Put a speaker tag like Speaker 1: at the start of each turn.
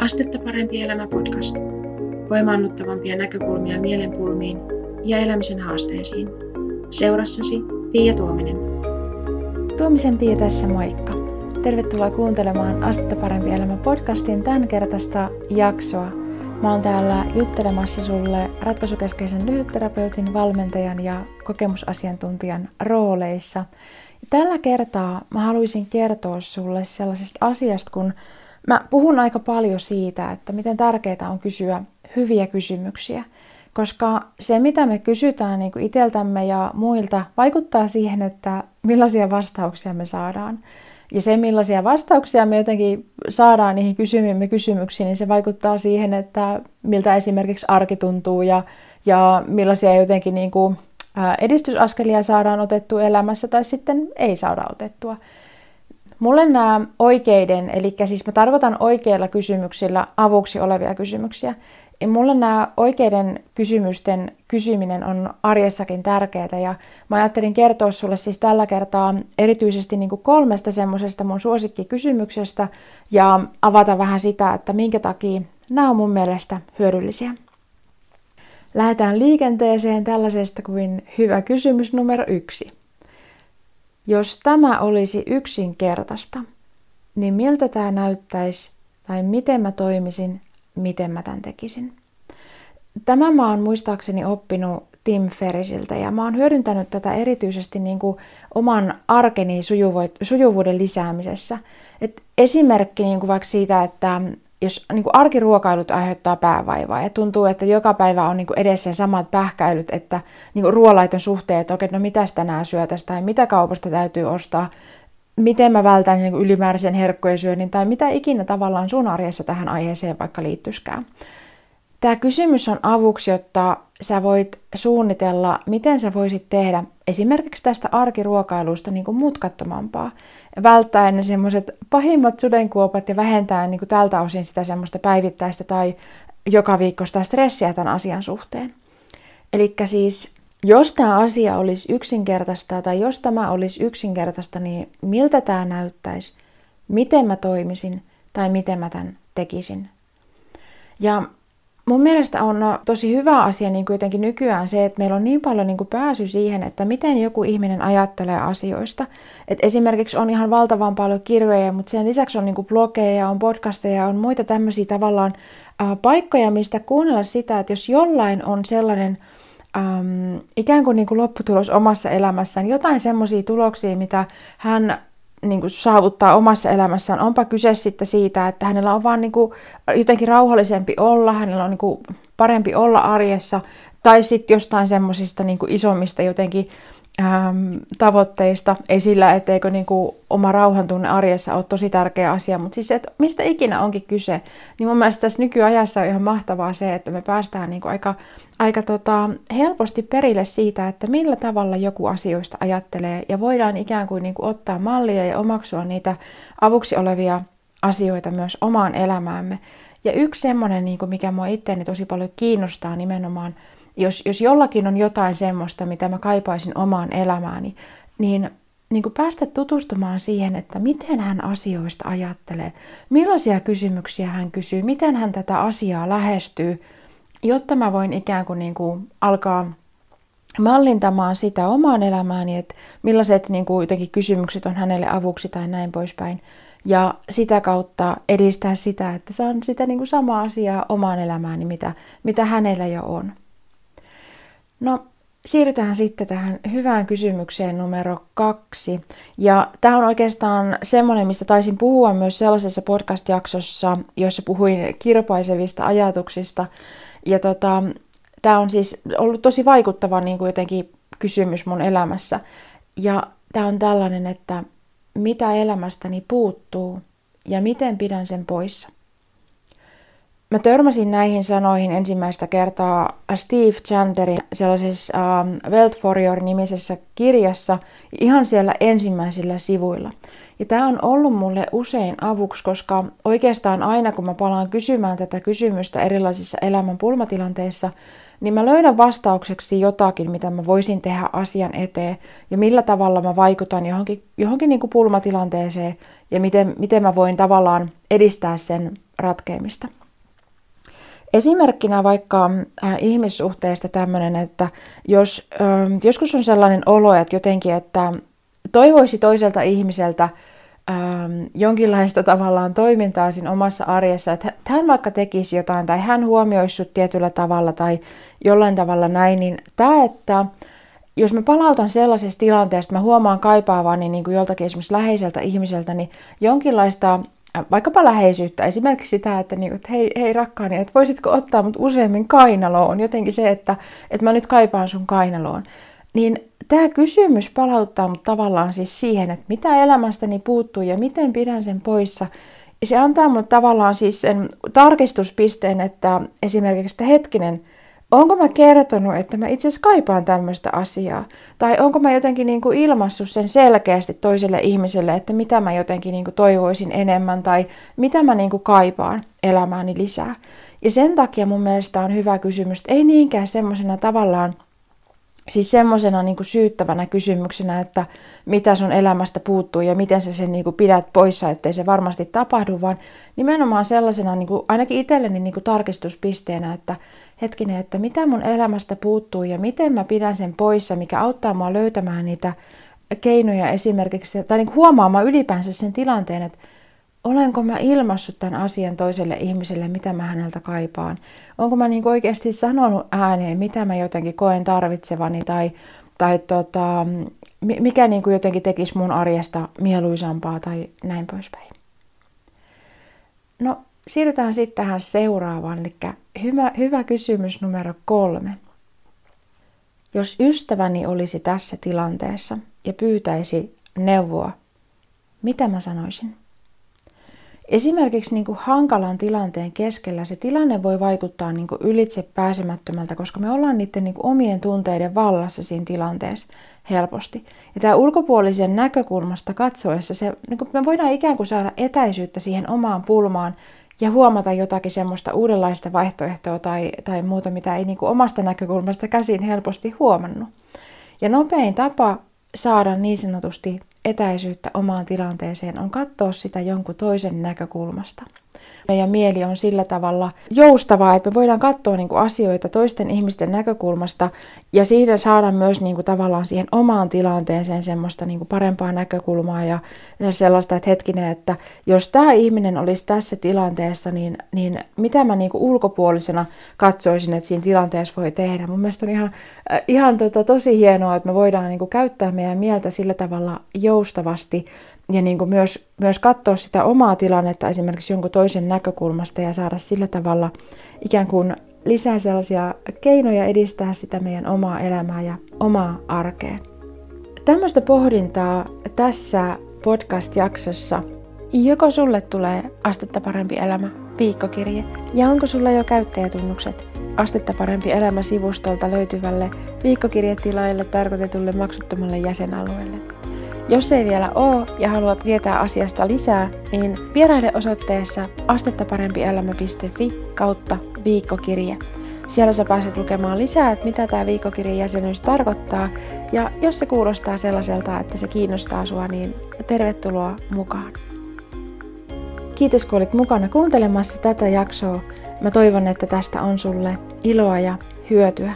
Speaker 1: Astetta parempi elämä podcast. Voimaannuttavampia näkökulmia mielenpulmiin ja elämisen haasteisiin. Seurassasi Pia Tuominen.
Speaker 2: Tuomisen Pia tässä moikka. Tervetuloa kuuntelemaan Astetta parempi elämä podcastin tämän kertaista jaksoa. Mä oon täällä juttelemassa sulle ratkaisukeskeisen lyhytterapeutin, valmentajan ja kokemusasiantuntijan rooleissa. Tällä kertaa mä haluaisin kertoa sulle sellaisesta asiasta, kun Mä puhun aika paljon siitä, että miten tärkeää on kysyä hyviä kysymyksiä, koska se mitä me kysytään niin itseltämme ja muilta vaikuttaa siihen, että millaisia vastauksia me saadaan. Ja se millaisia vastauksia me jotenkin saadaan niihin kysymimme kysymyksiin, niin se vaikuttaa siihen, että miltä esimerkiksi arki tuntuu ja, ja millaisia jotenkin niin kuin edistysaskelia saadaan otettua elämässä tai sitten ei saada otettua. Mulle nämä oikeiden, eli siis mä tarkoitan oikeilla kysymyksillä avuksi olevia kysymyksiä. Ja mulle nämä oikeiden kysymysten kysyminen on arjessakin tärkeää ja mä ajattelin kertoa sulle siis tällä kertaa erityisesti niin kuin kolmesta semmoisesta mun suosikkikysymyksestä ja avata vähän sitä, että minkä takia nämä on mun mielestä hyödyllisiä. Lähdetään liikenteeseen tällaisesta kuin hyvä kysymys numero yksi. Jos tämä olisi yksinkertaista, niin miltä tämä näyttäisi tai miten mä toimisin, miten mä tämän tekisin. Tämä mä oon muistaakseni oppinut Tim Ferrisiltä ja mä oon hyödyntänyt tätä erityisesti niin kuin oman arkeni sujuvuuden lisäämisessä. Et esimerkki niin kuin vaikka siitä, että jos niin kuin arkiruokailut aiheuttaa päävaivaa ja tuntuu, että joka päivä on niin kuin edessä samat pähkäilyt, että niin kuin ruoanlaiton suhteen, että okei, no mitäs tänään syötäisiin tai mitä kaupasta täytyy ostaa, miten mä vältän niin kuin ylimääräisen herkkojen syönnin tai mitä ikinä tavallaan sun arjessa tähän aiheeseen vaikka liittyiskään. Tämä kysymys on avuksi, jotta sä voit suunnitella, miten sä voisit tehdä esimerkiksi tästä arkiruokailusta niin kuin mutkattomampaa välttäen ne semmoiset pahimmat sudenkuopat ja vähentää niin kuin tältä osin sitä semmoista päivittäistä tai joka viikkoista stressiä tämän asian suhteen. Eli siis jos tämä asia olisi yksinkertaista tai jos tämä olisi yksinkertaista, niin miltä tämä näyttäisi, miten mä toimisin tai miten mä tämän tekisin. Ja mun mielestä on tosi hyvä asia niin kuin jotenkin nykyään se, että meillä on niin paljon niin kuin pääsy siihen, että miten joku ihminen ajattelee asioista. Et esimerkiksi on ihan valtavan paljon kirjoja, mutta sen lisäksi on niin kuin blogeja, on podcasteja, on muita tämmöisiä tavallaan äh, paikkoja, mistä kuunnella sitä, että jos jollain on sellainen ähm, ikään kuin, niin kuin lopputulos omassa elämässään, jotain semmoisia tuloksia, mitä hän niin kuin saavuttaa omassa elämässään. Onpa kyse sitten siitä, että hänellä on vaan niin kuin jotenkin rauhallisempi olla, hänellä on niin kuin parempi olla arjessa, tai sitten jostain semmoisista niin isommista jotenkin äm, tavoitteista, ei sillä, etteikö niin kuin oma rauhantunne arjessa ole tosi tärkeä asia, mutta siis että mistä ikinä onkin kyse, niin mun mielestä tässä nykyajassa on ihan mahtavaa se, että me päästään niin kuin aika, aika tota, helposti perille siitä, että millä tavalla joku asioista ajattelee, ja voidaan ikään kuin, niin kuin ottaa mallia ja omaksua niitä avuksi olevia asioita myös omaan elämäämme. Ja yksi semmoinen, niin mikä mua itseäni tosi paljon kiinnostaa nimenomaan jos, jos jollakin on jotain semmoista, mitä mä kaipaisin omaan elämääni, niin, niin kuin päästä tutustumaan siihen, että miten hän asioista ajattelee, millaisia kysymyksiä hän kysyy, miten hän tätä asiaa lähestyy, jotta mä voin ikään kuin, niin kuin alkaa mallintamaan sitä omaan elämääni, että millaiset niin kuin, jotenkin kysymykset on hänelle avuksi tai näin poispäin. Ja sitä kautta edistää sitä, että saan sitä niin kuin samaa asiaa omaan elämääni, mitä, mitä hänellä jo on. No, siirrytään sitten tähän hyvään kysymykseen numero kaksi. Ja tämä on oikeastaan semmoinen, mistä taisin puhua myös sellaisessa podcast-jaksossa, jossa puhuin kirpaisevista ajatuksista. Ja tota, tämä on siis ollut tosi vaikuttava niin kuin jotenkin kysymys mun elämässä. Ja tämä on tällainen, että mitä elämästäni puuttuu ja miten pidän sen poissa. Mä törmäsin näihin sanoihin ensimmäistä kertaa Steve Chandlerin sellaisessa uh, Wealth for Your-nimisessä kirjassa ihan siellä ensimmäisillä sivuilla. Ja tämä on ollut mulle usein avuksi, koska oikeastaan aina kun mä palaan kysymään tätä kysymystä erilaisissa elämän pulmatilanteissa, niin mä löydän vastaukseksi jotakin, mitä mä voisin tehdä asian eteen ja millä tavalla mä vaikutan johonkin, johonkin niin kuin pulmatilanteeseen ja miten, miten mä voin tavallaan edistää sen ratkeamista. Esimerkkinä vaikka äh, ihmissuhteista tämmöinen, että jos äh, joskus on sellainen olo, että jotenkin, että toivoisi toiselta ihmiseltä äh, jonkinlaista tavallaan toimintaa siinä omassa arjessa, että hän vaikka tekisi jotain tai hän huomioisi sut tietyllä tavalla tai jollain tavalla näin, niin tämä, että jos mä palautan sellaisesta tilanteesta, mä huomaan kaipaavani niin kuin joltakin esimerkiksi läheiseltä ihmiseltä, niin jonkinlaista vaikkapa läheisyyttä, esimerkiksi sitä, että, niin, että hei, hei rakkaani, että voisitko ottaa mut useammin kainaloon, jotenkin se, että, että mä nyt kaipaan sun kainaloon, niin tämä kysymys palauttaa mut tavallaan siis siihen, että mitä elämästäni puuttuu ja miten pidän sen poissa. Ja se antaa mulle tavallaan siis sen tarkistuspisteen, että esimerkiksi, että hetkinen, onko mä kertonut, että mä itse asiassa kaipaan tämmöistä asiaa? Tai onko mä jotenkin niin kuin ilmassut sen selkeästi toiselle ihmiselle, että mitä mä jotenkin niin kuin toivoisin enemmän tai mitä mä niin kuin kaipaan elämääni lisää? Ja sen takia mun mielestä on hyvä kysymys, ei niinkään semmoisena tavallaan Siis semmoisena niin syyttävänä kysymyksenä, että mitä sun elämästä puuttuu ja miten sä sen niin kuin pidät poissa, ettei se varmasti tapahdu, vaan nimenomaan sellaisena niin kuin, ainakin itselleni niin kuin tarkistuspisteenä, että hetkinen, että mitä mun elämästä puuttuu ja miten mä pidän sen poissa, mikä auttaa mua löytämään niitä keinoja esimerkiksi, tai niin huomaamaan ylipäänsä sen tilanteen, että olenko mä ilmassut tämän asian toiselle ihmiselle, mitä mä häneltä kaipaan. Onko mä niin oikeasti sanonut ääneen, mitä mä jotenkin koen tarvitsevani, tai, tai tota, mikä niin jotenkin tekisi mun arjesta mieluisampaa, tai näin poispäin. No, siirrytään sitten tähän seuraavaan, eli hyvä, hyvä kysymys numero kolme. Jos ystäväni olisi tässä tilanteessa ja pyytäisi neuvoa, mitä mä sanoisin? Esimerkiksi niin kuin hankalan tilanteen keskellä se tilanne voi vaikuttaa niin kuin ylitse pääsemättömältä, koska me ollaan niiden niin kuin omien tunteiden vallassa siinä tilanteessa helposti. Ja tämä ulkopuolisen näkökulmasta katsoessa, se, niin kuin me voidaan ikään kuin saada etäisyyttä siihen omaan pulmaan ja huomata jotakin semmoista uudenlaista vaihtoehtoa tai, tai muuta, mitä ei niin kuin omasta näkökulmasta käsin helposti huomannut. Ja nopein tapa saada niin sanotusti etäisyyttä omaan tilanteeseen on katsoa sitä jonkun toisen näkökulmasta. Meidän mieli on sillä tavalla joustavaa, että me voidaan katsoa niin kuin asioita toisten ihmisten näkökulmasta ja siitä saada myös niin kuin tavallaan siihen omaan tilanteeseen semmoista niin kuin parempaa näkökulmaa ja sellaista, että hetkinen, että jos tämä ihminen olisi tässä tilanteessa, niin, niin mitä mä niin kuin ulkopuolisena katsoisin, että siinä tilanteessa voi tehdä. Mun mielestä on ihan, äh, ihan tota, tosi hienoa, että me voidaan niin kuin käyttää meidän mieltä sillä tavalla joustavasti ja niin kuin myös, myös katsoa sitä omaa tilannetta esimerkiksi jonkun toisen näkökulmasta ja saada sillä tavalla ikään kuin lisää sellaisia keinoja edistää sitä meidän omaa elämää ja omaa arkea. Tämmöistä pohdintaa tässä podcast-jaksossa. Joko sulle tulee Astetta parempi elämä viikkokirje ja onko sulla jo käyttäjätunnukset Astetta parempi elämä sivustolta löytyvälle viikkokirjetilaille tarkoitetulle maksuttomalle jäsenalueelle. Jos ei vielä ole ja haluat tietää asiasta lisää, niin vieraile osoitteessa astettaparempielämä.fi kautta viikkokirje. Siellä sä pääset lukemaan lisää, että mitä tämä viikkokirjan jäsenyys tarkoittaa. Ja jos se kuulostaa sellaiselta, että se kiinnostaa sua, niin tervetuloa mukaan. Kiitos kun olit mukana kuuntelemassa tätä jaksoa. Mä toivon, että tästä on sulle iloa ja hyötyä.